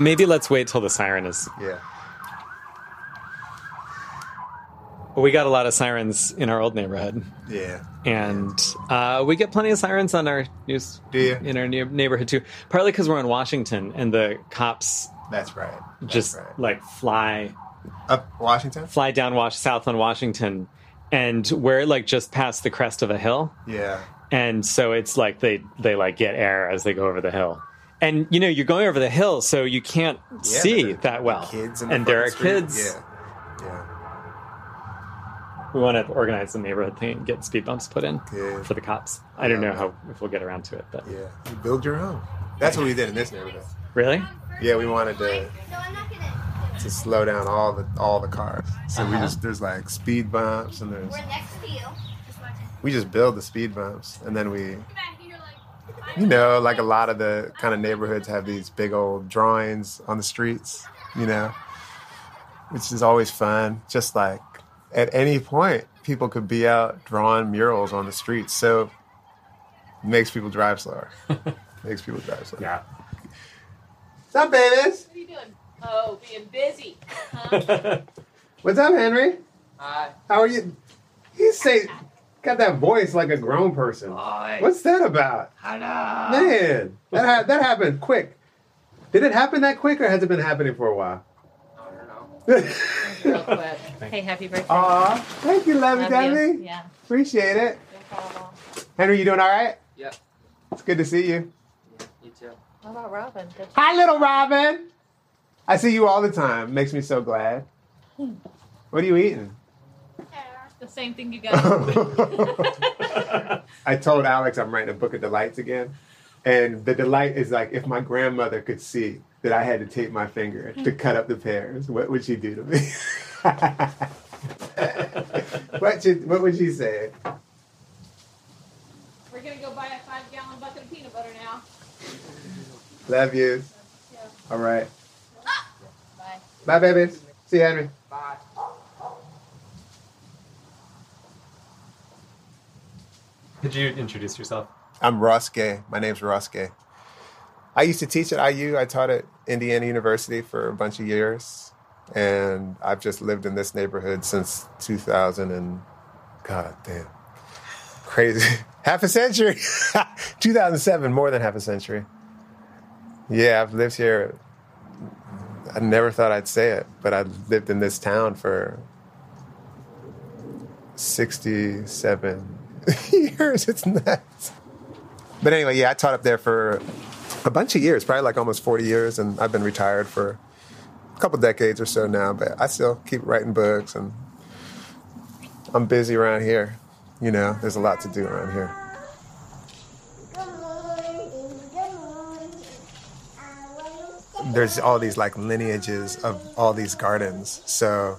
Maybe let's wait till the siren is. Yeah. We got a lot of sirens in our old neighborhood, Yeah. and uh, we get plenty of sirens on our news Do you? in our near neighborhood too. Partly because we're in Washington, and the cops That's right. That's just right. like fly up Washington. fly down Wash south on Washington, and we're like just past the crest of a hill, Yeah. and so it's like they they like get air as they go over the hill. And you know you're going over the hill, so you can't Yeah, see the- that well. Kids in the and there are street. kids. Yeah. Yeah. We want to organize the neighborhood thing and get speed bumps put in Good. for the cops. I don't Yeah. know how if we'll get around to it, but Yeah. You build your own. That's what we did in this neighborhood. really, Yeah, we wanted to No, I'm not gonna. slow down all the all the cars. So we Uh-huh. just there's like speed bumps and there's We're next to you. Just we just build the speed bumps and then we Get back here, like. You know like a lot of the kind of neighborhoods have these big old drawings on the streets you know which is always fun just like at any point people could be out drawing murals on the streets so it makes people drive slower makes people drive slower yeah. what's up babies What are you doing? Oh, being busy. Huh? what's up henry Hi. how are you you say got that voice like a grown person Hi. what's that about Hello. Man, that ha- that happened quick. Did it happen that quick, or has it been happening for a while? I don't know. Real quick. Hey, happy birthday. Aw, thank you, lovey Love dovey. Yeah. Appreciate it. No problem. Henry, you doing all right? Yep. It's good to see you. You too. How about Robin? Did you- Hi, little Robin. I see you all the time. Makes me so glad. Hmm. What are you eating? The same thing you got. I told Alex I'm writing a book of delights again. And the delight is like if my grandmother could see that I had to tape my finger to cut up the pears, what would she do to me? what, should, what would she say? We're gonna go buy a five gallon bucket of peanut butter now. Love you. Yeah. All right. Bye. Bye, babies. See you, Henry. Bye. Could you introduce yourself? I'm Ross Gay. My name's Ross Gay. I used to teach at IU. I taught at Indiana University for a bunch of years. And I've just lived in this neighborhood since 2000 and, God damn, crazy. half a century. 2007, more than half a century. Yeah, I've lived here. I never thought I'd say it, but I've lived in this town for 67 years. It's nuts. But anyway, yeah, I taught up there for a bunch of years, probably like almost 40 years, and I've been retired for a couple decades or so now, but I still keep writing books and I'm busy around here. You know, there's a lot to do around here. There's all these like lineages of all these gardens. So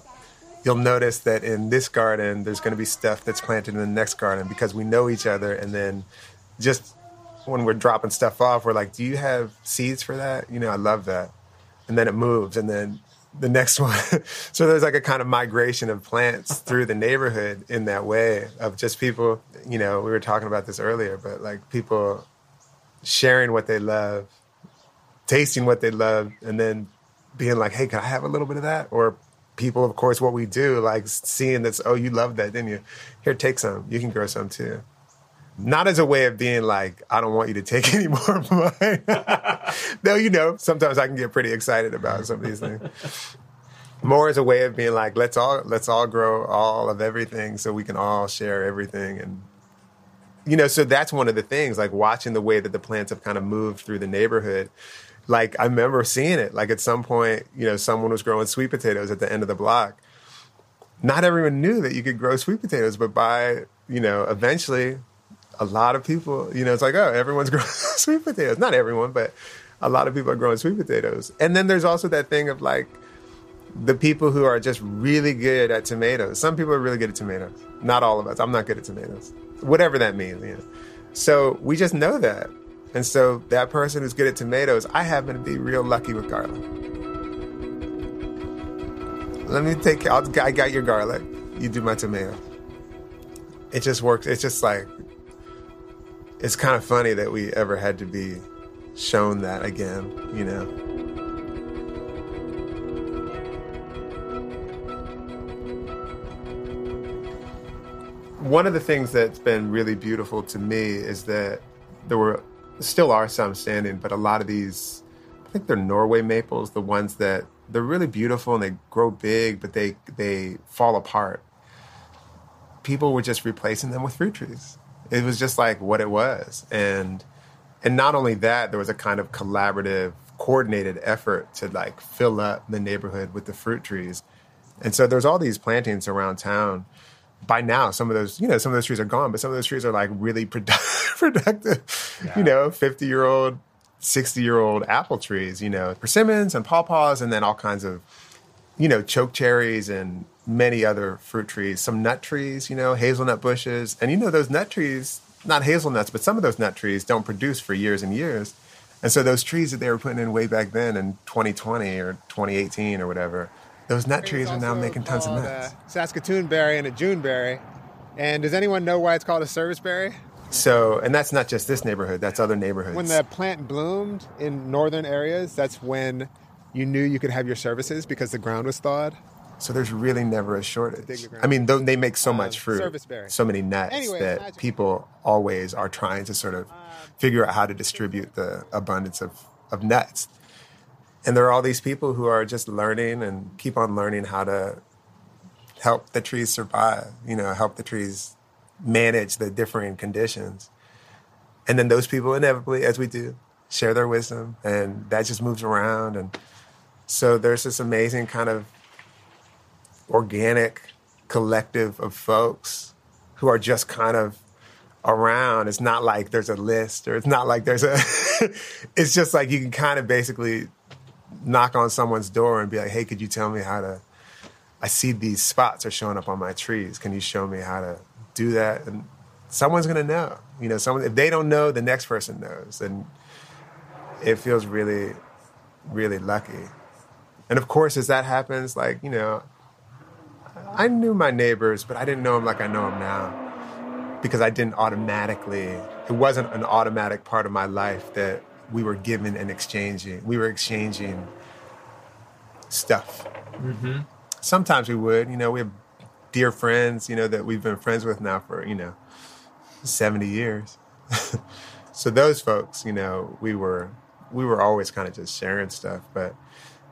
you'll notice that in this garden, there's going to be stuff that's planted in the next garden because we know each other. And then just when we're dropping stuff off, we're like, do you have seeds for that? You know, I love that. And then it moves. And then the next one. so there's like a kind of migration of plants through the neighborhood in that way of just people, you know, we were talking about this earlier, but like people sharing what they love, tasting what they love, and then being like, hey, can I have a little bit of that? Or people, of course, what we do, like seeing this, oh, you love that, didn't you? Here, take some. You can grow some too. Not as a way of being like, I don't want you to take any more of mine. Though, you know, sometimes I can get pretty excited about some of these things. More as a way of being like, let's all let's all grow all of everything so we can all share everything and you know, so that's one of the things, like watching the way that the plants have kind of moved through the neighborhood. Like I remember seeing it. Like at some point, you know, someone was growing sweet potatoes at the end of the block. Not everyone knew that you could grow sweet potatoes, but by, you know, eventually a lot of people, you know, it's like, oh, everyone's growing sweet potatoes. Not everyone, but a lot of people are growing sweet potatoes. And then there's also that thing of like the people who are just really good at tomatoes. Some people are really good at tomatoes. Not all of us. I'm not good at tomatoes. Whatever that means, you know. So we just know that. And so that person who's good at tomatoes, I happen to be real lucky with garlic. Let me take—I I got your garlic. You do my tomato. It just works. It's just like, it's kind of funny that we ever had to be shown that again, you know? One of the things that's been really beautiful to me is that there were still are some standing, but a lot of these, I think they're Norway maples, the ones that they're really beautiful and they grow big, but they they fall apart. People were just replacing them with fruit trees. It was just like what it was, and and not only that, there was a kind of collaborative, coordinated effort to like fill up the neighborhood with the fruit trees. And so there's all these plantings around town. By now, some of those, you know, some of those trees are gone, but some of those trees are like really produ- productive, you know, 50 year old, 60 year old apple trees, you know, persimmons and pawpaws, and then all kinds of, you know, choke cherries and many other fruit trees, some nut trees, you know, hazelnut bushes. And you know, those nut trees, not hazelnuts, but some of those nut trees don't produce for years and years. And so those trees that they were putting in way back then in 2020 or 2018 or whatever, those nut trees are now making tons of nuts. Saskatoon berry and a June berry. And does anyone know why it's called a service berry? So, and that's not just this neighborhood, that's other neighborhoods. When the plant bloomed in northern areas, that's when you knew you could have your services because the ground was thawed. so there's really never a shortage. Dig the ground. I mean, they make so Um, much fruit, service berry. so many nuts Anyways, that magic. people always are trying to sort of figure out how to distribute the abundance of, of nuts. And there are all these people who are just learning and keep on learning how to help the trees survive, you know, help the trees manage the differing conditions. And then those people inevitably, as we do, share their wisdom and that just moves around. And so there's this amazing kind of organic collective of folks who are just kind of around. It's not like there's a list or it's not like there's a, it's just like you can kind of basically knock on someone's door and be like, hey, could you tell me how to, I see these spots are showing up on my trees. Can you show me how to do that? And someone's to know, you know, someone, if they don't know, the next person knows. And it feels really, really lucky. And of course, as that happens, like, you know, I knew my neighbors, but I didn't know them like I know them now because I didn't automatically, it wasn't an automatic part of my life that we were giving and exchanging. We were exchanging stuff. Mm-hmm. Sometimes we would, you know, we have dear friends, you know, that we've been friends with now for, you know, 70 years. so those folks, you know, we were, we were always kind of just sharing stuff. But,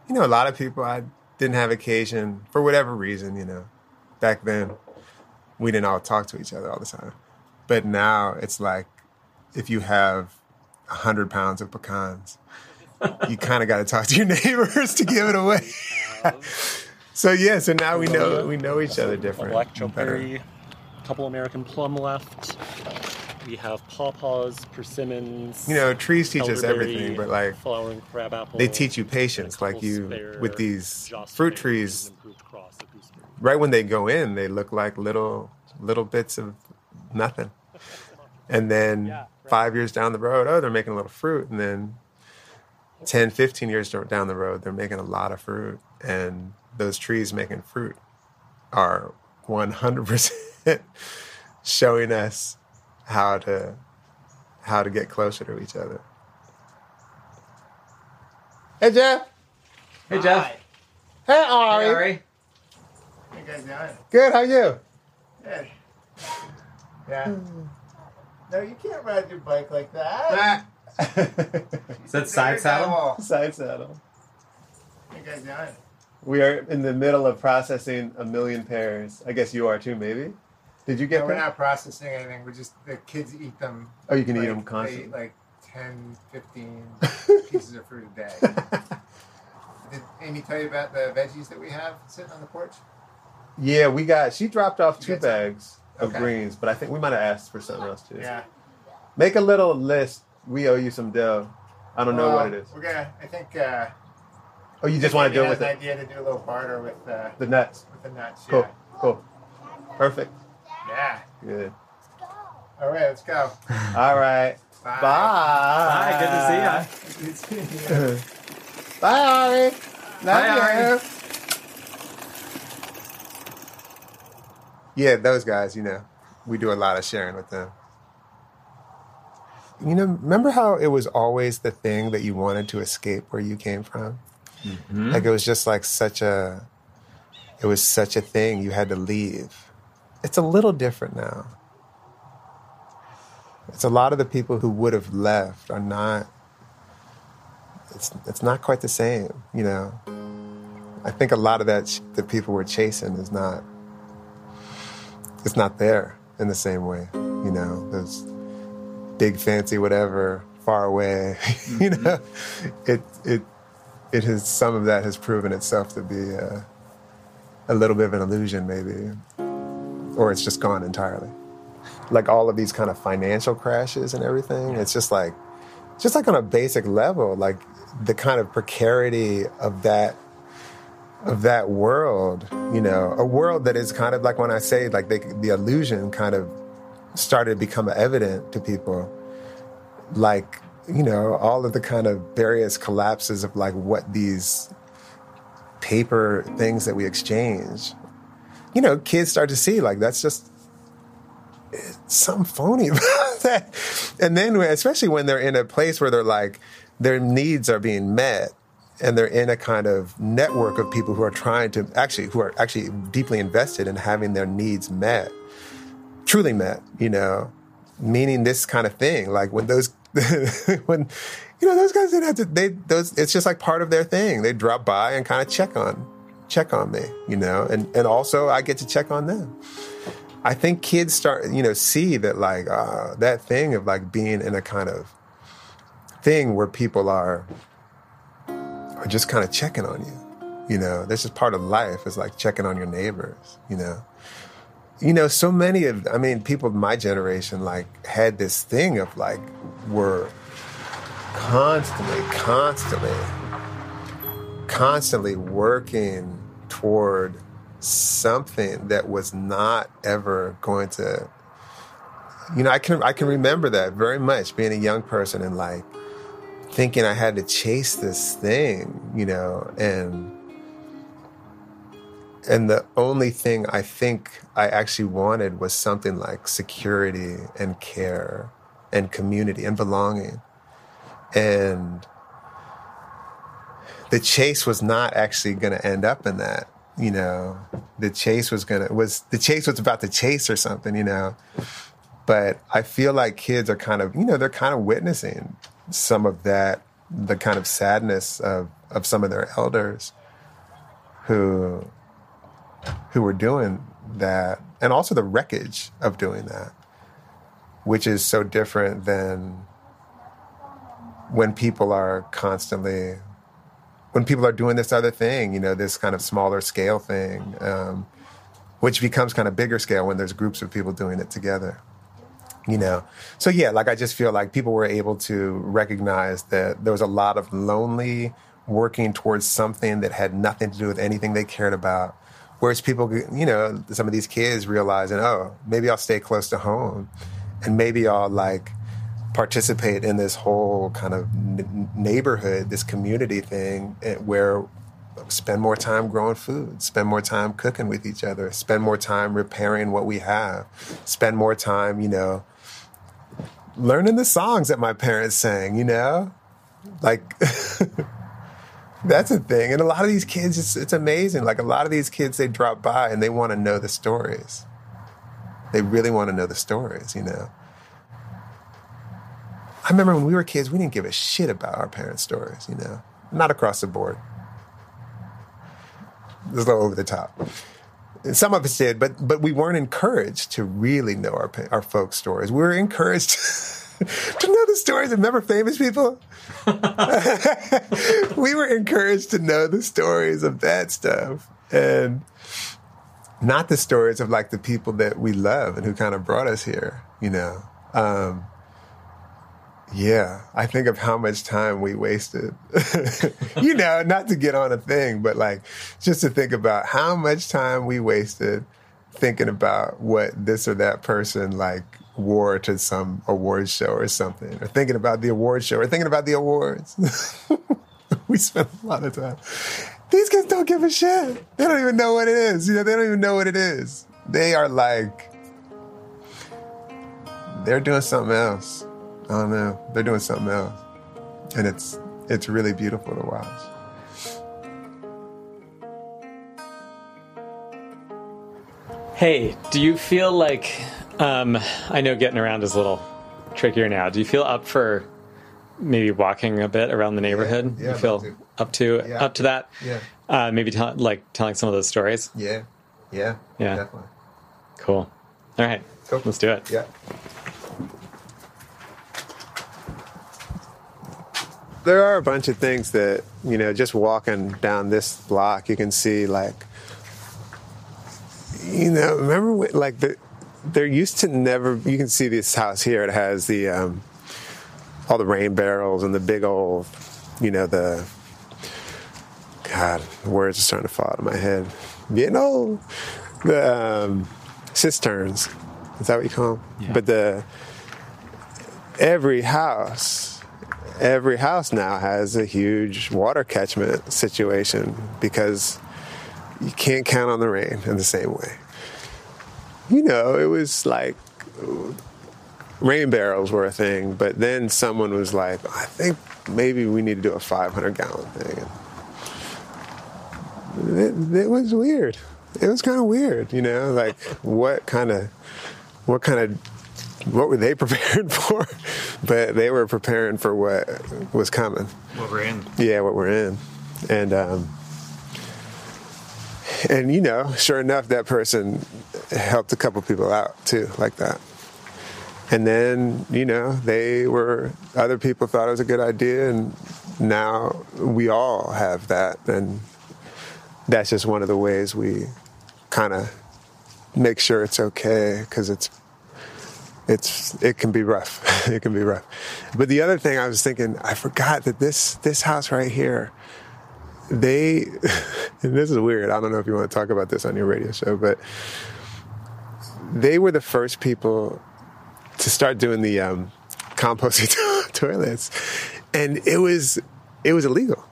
you know, a lot of people I didn't have occasion for whatever reason, you know, back then we didn't all talk to each other all the time. But now it's like if you have a hundred pounds of pecans, you kind of got to talk to your neighbors to give it away. so yeah, so now we know we know each other different. black chokeberry, a couple American plum left. We have pawpaws, persimmons. You know, trees teach us everything, but like flowering crabapple. they teach you patience, like you with these fruit trees. an improved cross of gooseberry. Right when they go in, they look like little little bits of nothing. And then five years down the road, oh, they're making a little fruit. And then 10, 15 years down the road, they're making a lot of fruit. And those trees making fruit are 100% showing us how to how to get closer to each other. Hey Jeff. Hey, Jeff. Hey Ari. Hey, Ari. Hey guys doing? Good. How you? Good. Yeah. Hmm. No, you can't ride your bike like that. Ah. Is that side saddle? Side saddle. Hey guys doing? We are in the middle of processing a million pears. I guess you are too, maybe. Did you get No, we're not processing anything. We're just the kids eat them. Oh, you can eat like, them They eat constantly. like 10, 15 pieces of fruit a day. Did Amy tell you about the veggies that we have sitting on the porch? yeah, we got. She dropped off You two bags. some? Bags of Okay. greens, but I think we might have asked for something else too. Yeah. Make a little list. We owe you some dough. I don't know what it is. We're gonna. I think. Uh, Oh, you just want to do it with has it. idea to do a little barter with uh, the nuts. with the nuts. Cool. Yeah. Cool. Perfect. Yeah. Good. All right. Let's go. All right. Bye. Bye. Hi, good to see you. Good seeing you. Bye, Ari. Love Bye, you. Ari. Yeah, those guys, you know, we do a lot of sharing with them. You know, remember how it was always the thing that you wanted to escape where you came from? Mm-hmm. Like it was just like such a, it was such a thing you had to leave. it's a little different now. It's a lot of the people who would have left are not. It's it's not quite the same, you know. I think a lot of that sh- that people were chasing is not. It's not there in the same way, you know. Those big fancy whatever far away, you know. It it it has some of that has proven itself to be uh, a little bit of an illusion, maybe, or it's just gone entirely. Like all of these kind of financial crashes and everything, it's just like, just like on a basic level, like the kind of precarity of that of that world, you know, a world that is kind of like when I say like they, the illusion kind of started to become evident to people, like you know all of the kind of various collapses of like what these paper things that we exchange. You know kids start to see like that's just something phony about that. And then especially when they're in a place where they're like their needs are being met and they're in a kind of network of people who are trying to actually who are actually deeply invested in having their needs met truly met you know meaning this kind of thing. Like when those when you know those guys didn't have to they those it's just like part of their thing. They drop by and kind of check on check on me you know and and also i get to check on them. I think kids start you know see that like uh, that thing of like being in a kind of thing where people are just kind of checking on you you know? That's just part of life is like checking on your neighbors you know? You know, so many of, I mean, people of my generation, like, had this thing of, like, were constantly, constantly, constantly working toward something that was not ever going to, you know, I can, I can remember that very much being a young person and, like, thinking I had to chase this thing, you know, and, and the only thing I think I actually wanted was something like security and care and community and belonging. And the chase was not actually going to end up in that, you know. The chase was going to was the chase was about to chase or something, you know. But I feel like kids are kind of, you know, they're kind of witnessing some of that the kind of sadness of of some of their elders who who were doing that, and also the wreckage of doing that, which is so different than when people are constantly, when people are doing this other thing, you know, this kind of smaller scale thing, um, which becomes kind of bigger scale when there's groups of people doing it together. You know, so yeah, like I just feel like people were able to recognize that there was a lot of lonely working towards something that had nothing to do with anything they cared about. Whereas people, you know, some of these kids realizing, oh, maybe I'll stay close to home, and maybe I'll like participate in this whole kind of n- neighborhood, this community thing, eh, where spend more time growing food, spend more time cooking with each other, spend more time repairing what we have, spend more time, you know, learning the songs that my parents sang, you know, like. That's a thing. And a lot of these kids, it's, it's amazing. Like a lot of these kids, they drop by and they want to know the stories. They really want to know the stories, you know. I remember when we were kids, we didn't give a shit about our parents' stories, you know. Not across the board. It was a little over the top. Some of us did, but but we weren't encouraged to really know our our folk stories. We were encouraged to know the stories of remember famous people. we were encouraged to know the stories of that stuff and not the stories of like the people that we love and who kind of brought us here, you know. Um, yeah, I think of how much time we wasted. you know, not to get on a thing, but like just to think about how much time we wasted thinking about what this or that person like wore to some award show or something, or thinking about the award show, or thinking about the awards. we spent a lot of time. These kids don't give a shit. They don't even know what it is. You know, they don't even know what it is. They are like, they're doing something else. I don't know. They're doing something else, and it's it's really beautiful to watch. Hey, do you feel like um, I know getting around is a little trickier now. Do you feel up for maybe walking a bit around the neighborhood? yeah, you feel to. up to Yeah. up to that? Yeah. Uh, maybe tell, like telling some of those stories. Yeah. Yeah. Yeah. Definitely. Cool. All right, Cool. let's do it. Yeah. There are a bunch of things that, you know, just walking down this block, you can see, like, you know, remember, when, like, the, there used to never, you can see this house here, it has the, um, all the rain barrels and the big old, you know, the, God, the words are starting to fall out of my head. You know, the um, cisterns. Is that what you call them? Yeah. But the every house, every house now has a huge water catchment situation because you can't count on the rain in the same way. You know, it was like rain barrels were a thing, but then someone was like, I think maybe we need to do a 500 gallon thing. It, it was weird. It was kind of weird, you know, like what kind of, what kind of, what were they prepared for? But they were preparing for what was coming. What we're in. Yeah, what we're in. And, um, and you know, sure enough, that person helped a couple people out too, like that. And then, you know, they were, other people thought it was a good idea, and now we all have that. And that's just one of the ways we kind of make sure it's okay because it's, it's, it can be rough. it can be rough. But the other thing I was thinking, I forgot that this, this house right here, they, and this is weird. I don't know if you want to talk about this on your radio show, but they were the first people to start doing the um, composting toilets, and it was it was illegal.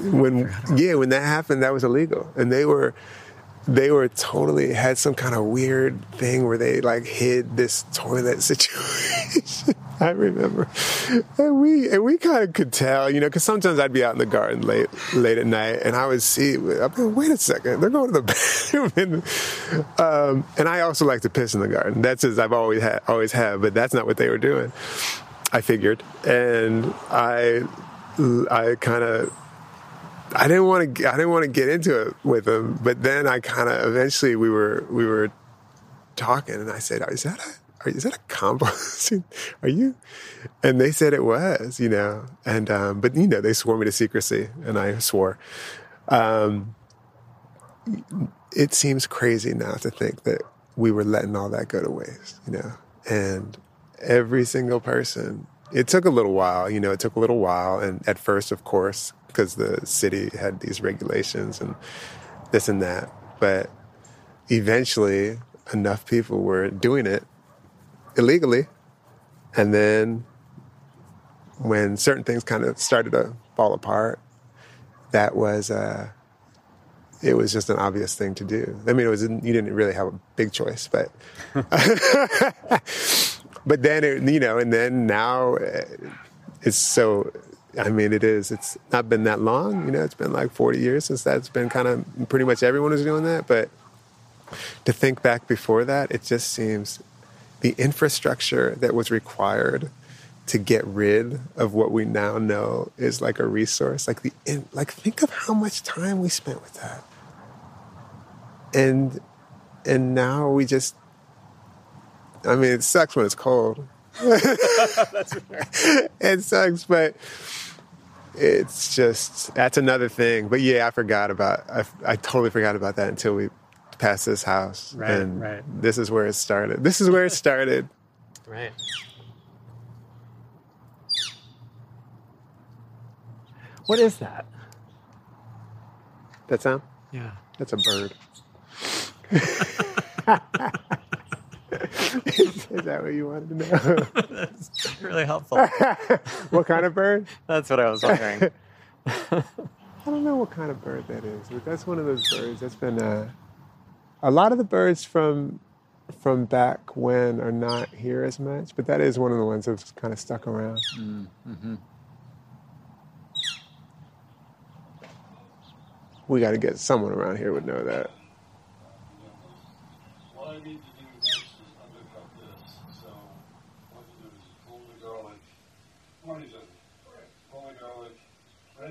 When yeah, when that happened, that was illegal, and they were they were totally had some kind of weird thing where they like hid this toilet situation. I remember, and we and we kind of could tell, you know, because sometimes I'd be out in the garden late late at night, and I would see, I'd be like, wait a second, they're going to the bathroom, and, um, and I also like to piss in the garden. That's as I've always had, always have, but that's not what they were doing. I figured, and I I kind of I didn't want to. I didn't want to get into it with them, but then I kind of eventually we were we were talking, and I said, "Is that a is that a composting? Are you?" And they said it was, you know. And um, but you know they swore me to secrecy, and I swore. Um, it seems crazy now to think that we were letting all that go to waste, you know. And every single person. It took a little while, you know. It took a little while, and at first, of course, because the city had these regulations and this and that. But eventually, enough people were doing it illegally. And then when certain things kind of started to fall apart, that was, uh, it was just an obvious thing to do. I mean, it was, you didn't really have a big choice, but, but then, it, you know, and then now uh, it's so, I mean, it is. It's not been that long. You know, it's been like 40 years since that's been kind of pretty much everyone was doing that. But to think back before that, it just seems the infrastructure that was required to get rid of what we now know is like a resource. Like the in, like think of how much time we spent with that, and and now we just. I mean, it sucks when it's cold. it sucks, but it's just that's another thing. But yeah, I forgot about I, I totally forgot about that until we passed this house, Right, and right. this is where it started. This is where it started. Right. What is that? That sound? Yeah. That's a bird. is that what you wanted to know? That's really helpful. what kind of bird? That's what I was wondering. I don't know what kind of bird that is, but that's one of those birds that's been. Uh, a lot of the birds from from back when are not here as much, but that is one of the ones that's kind of stuck around. We got to get someone around here would know that.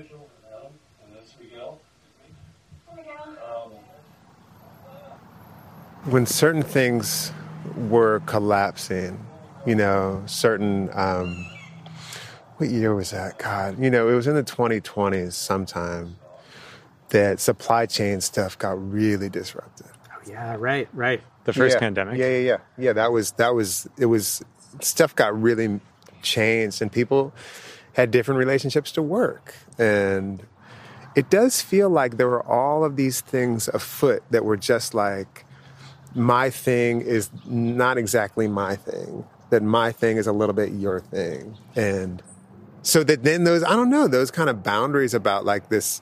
Nigel and Adam, and that's Miguel. when certain things were collapsing, you know, certain, um, what year was that? God, you know, it was in the 2020s sometime that supply chain stuff got really disrupted. Oh, yeah, right, right. The first yeah. pandemic. Yeah, yeah, yeah. Yeah, that was, that was, it was, stuff got really changed and people had different relationships to work. And it does feel like there were all of these things afoot that were just like, my thing is not exactly my thing. That my thing is a little bit your thing. And so that then those, I don't know, those kind of boundaries about like this,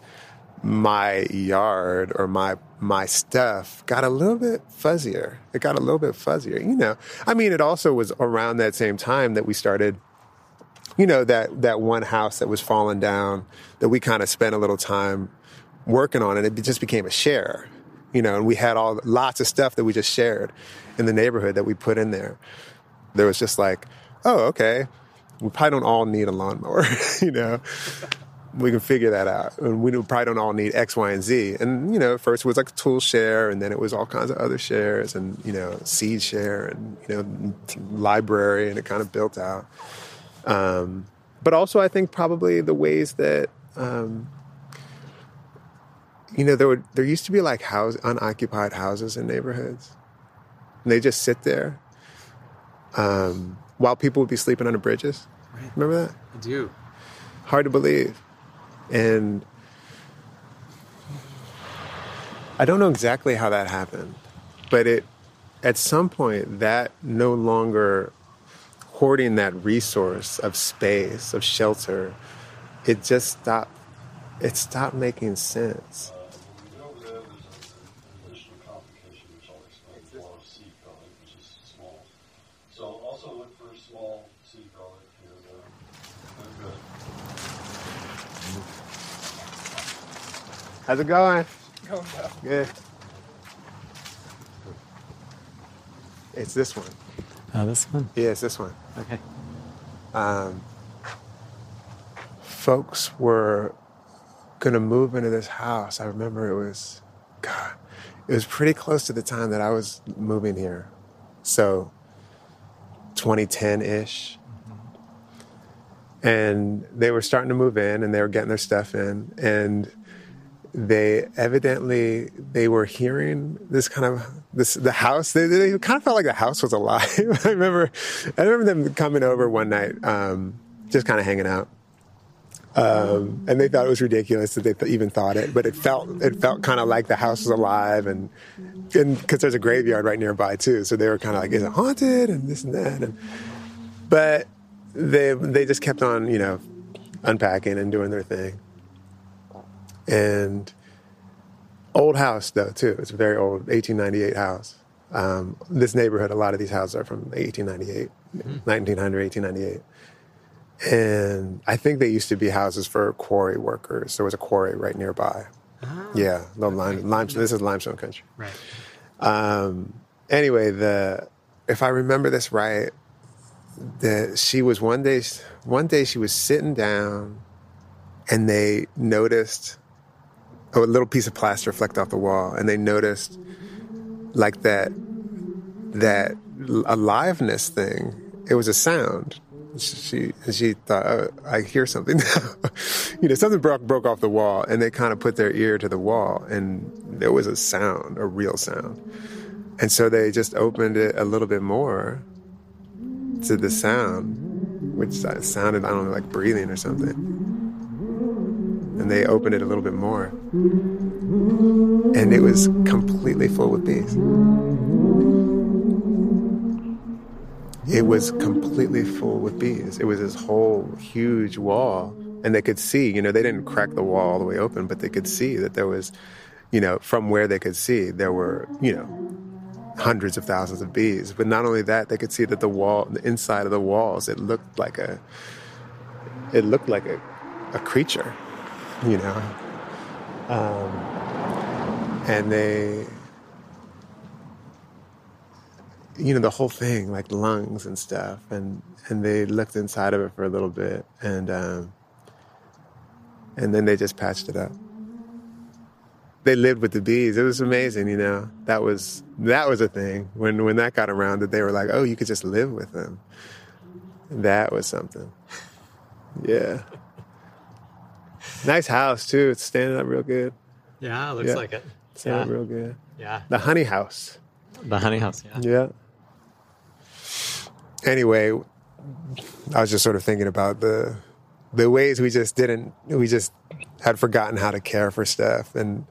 my yard or my my stuff got a little bit fuzzier. It got a little bit fuzzier, you know. I mean, it also was around that same time that we started you know that that one house that was falling down that we kind of spent a little time working on and it just became a share you know and we had all lots of stuff that we just shared in the neighborhood that we put in there. There was just like oh okay we probably don't all need a lawnmower you know? We can figure that out and we probably don't all need x y and z. And you know first it was like a tool share and then it was all kinds of other shares and you know seed share and you know library and it kind of built out um, but also, I think probably the ways that um, you know there would there used to be like house unoccupied houses in neighborhoods, and they just sit there um, while people would be sleeping under bridges. Right. Remember that? I do. Hard to believe, and I don't know exactly how that happened, but it at some point that no longer hoarding that resource of space, of shelter, it just stopped. It stopped making sense. Over there, there's an additional complication which I'll explain for seed garlic, which is small. So also look for small seed garlic here. They're, they're good. How's it going? Going well. Good. It's this one. Oh, this one. Yeah, it's this one. Okay. um, folks were going to move into this house. I remember it was, God, it was pretty close to the time that I was moving here. So 2010 ish. And they were starting to move in and they were getting their stuff in. And they evidently they were hearing this kind of this the house they, they kind of felt like the house was alive. I remember i remember them coming over one night um, just kind of hanging out. Um, and they thought it was ridiculous that they th- even thought it but it felt it felt kind of like the house was alive and because there's a graveyard right nearby too so they were kind of like is it haunted? and this and that and but they they just kept on you know unpacking and doing their thing and old house though too. It's a very old 1898 house. Um, this neighborhood, a lot of these houses are from 1898, 1900, 1898. And I think they used to be houses for quarry workers. There was a quarry right nearby. Ah, yeah, the lime, limestone. This is limestone country. Right. Um, anyway, the if I remember this right, that she was one day one day she was sitting down, and they noticed a little piece of plaster flecked off the wall, and they noticed like that that aliveness thing. It was a sound. She she thought oh, I hear something now. you know, something broke broke off the wall, and they kind of put their ear to the wall, and there was a sound, a real sound. And so they just opened it a little bit more to the sound, which uh, sounded I don't know like breathing or something and they opened it a little bit more. And it was completely full with bees. It was completely full with bees. It was this whole huge wall. And they could see, you know, they didn't crack the wall all the way open, but they could see that there was, you know, from where they could see, there were, you know, hundreds of thousands of bees. But not only that, they could see that the wall, the inside of the walls, it looked like a, it looked like a, a creature you know. Um, and they, you know, the whole thing, like lungs and stuff, and and they looked inside of it for a little bit, and um, and then they just patched it up. They lived with the bees. It was amazing, you know. That was that was a thing when when that got around that they were like, oh, you could just live with them. That was something. Yeah. Nice house too. It's standing up real good. Yeah, looks Yeah. like it. Standing Yeah. up real good. Yeah. The honey house. The honey house, yeah. Yeah. Anyway, I was just sort of thinking about the the ways we just didn't we just had forgotten how to care for stuff and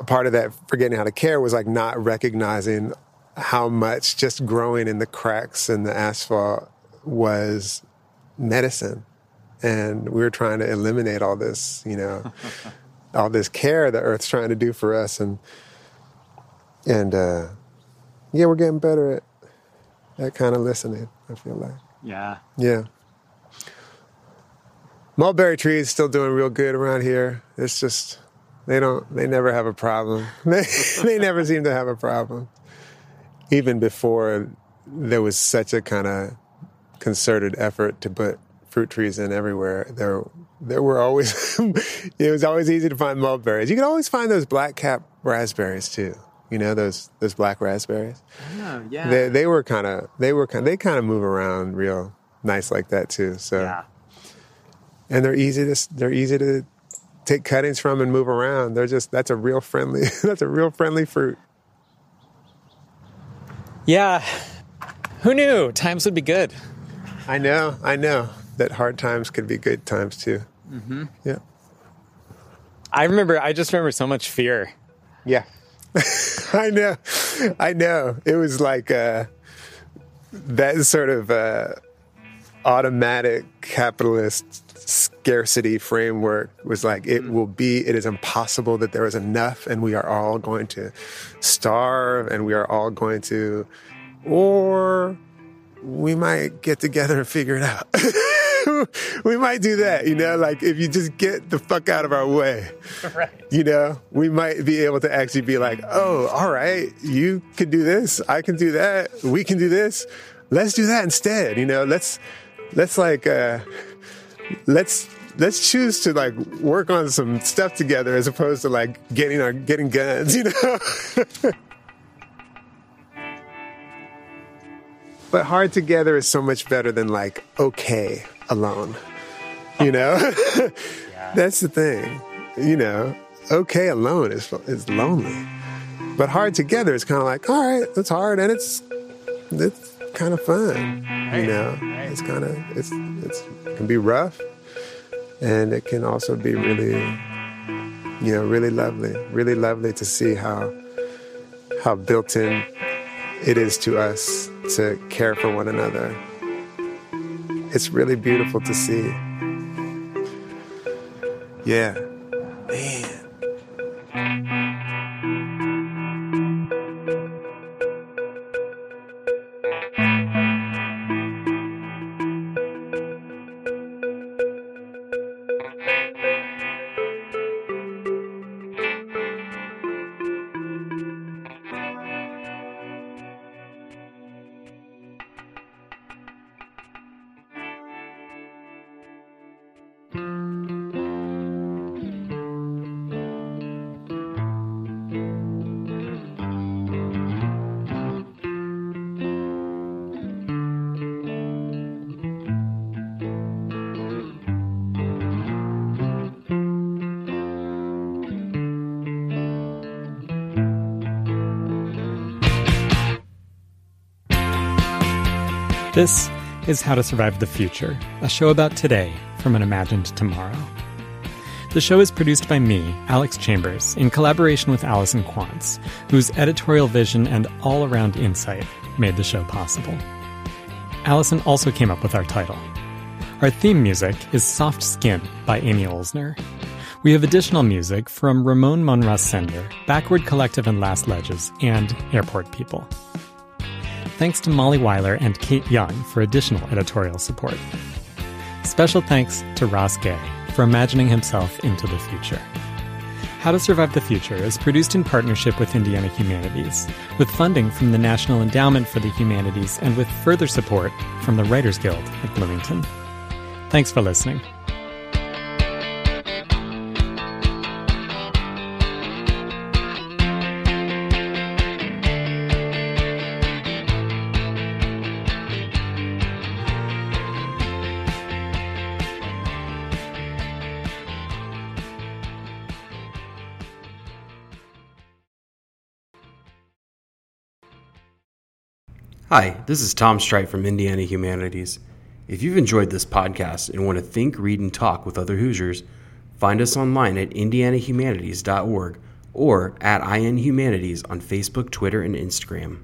a part of that forgetting how to care was like not recognizing how much just growing in the cracks in the asphalt was medicine and we were trying to eliminate all this you know all this care that earth's trying to do for us and and uh yeah we're getting better at that kind of listening i feel like Yeah. yeah. Mulberry trees still doing real good around here. It's just they don't they never have a problem. They they never seem to have a problem. Even before there was such a kind of concerted effort to put fruit trees in everywhere. There there were always it was always easy to find mulberries. You could always find those black cap raspberries too. You know those those black raspberries Oh, yeah. they they were kind of they were kind they kind of move around real nice like that too. So yeah. and they're easy to they're easy to take cuttings from and move around. They're just that's a real friendly that's a real friendly fruit. Yeah. Who knew times would be good? I know, I know that hard times could be good times too. Mm-hmm. Yeah, I remember, I just remember so much fear. yeah. I know, I know. It was like uh, that sort of uh, automatic capitalist scarcity framework was like it will be it is impossible that there is enough and we are all going to starve and we are all going to or we might get together and figure it out we might do that you know like if you just get the fuck out of our way Right. you know, we might be able to actually be like, oh, all right, you can do this, I can do that, we can do this. Let's do that instead. You know, let's let's like uh let's let's choose to like work on some stuff together as opposed to like getting our getting guns, you know. but hard together is so much better than like okay alone. You know? That's the thing. You know, okay alone is is lonely, but hard together is kind of like, all right, it's hard and it's it's kind of fun. You know, it's kind of it's it's it can be rough, and it can also be really, you know, really lovely. Really lovely to see how how built in it is to us to care for one another. It's really beautiful to see. Yeah. This is How to Survive the Future, a show about today from an imagined tomorrow. The show is produced by me, Alex Chambers, in collaboration with Allison Quantz, whose editorial vision and all around insight made the show possible. Allison also came up with our title. Our theme music is Soft Skin by Amy Olsner. We have additional music from Ramon Monras Sender, Backward Collective and Last Ledges, and Airport People. Thanks to Molly Weiler and Kate Young for additional editorial support. Special thanks to Ross Gay for imagining himself into the future. How to Survive the Future is produced in partnership with Indiana Humanities, with funding from the National Endowment for the Humanities and with further support from the Writers Guild at Bloomington. Thanks for listening. Hi, this is Tom Strite from Indiana Humanities. If you've enjoyed this podcast and want to think, read, and talk with other Hoosiers, find us online at indianahumanities.org or at INHumanities on Facebook, Twitter, and Instagram.